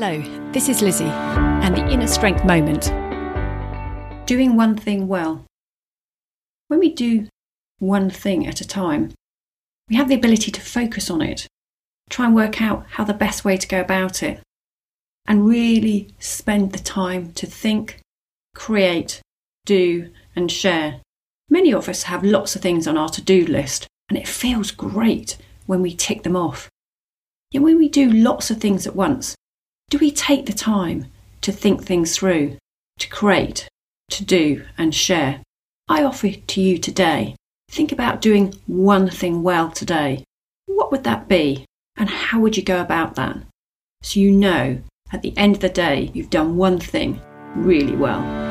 Hello, this is Lizzie and the Inner Strength Moment. Doing one thing well. When we do one thing at a time, we have the ability to focus on it, try and work out how the best way to go about it, and really spend the time to think, create, do, and share. Many of us have lots of things on our to do list, and it feels great when we tick them off. Yet when we do lots of things at once, do we take the time to think things through, to create, to do, and share? I offer to you today think about doing one thing well today. What would that be? And how would you go about that? So you know at the end of the day you've done one thing really well.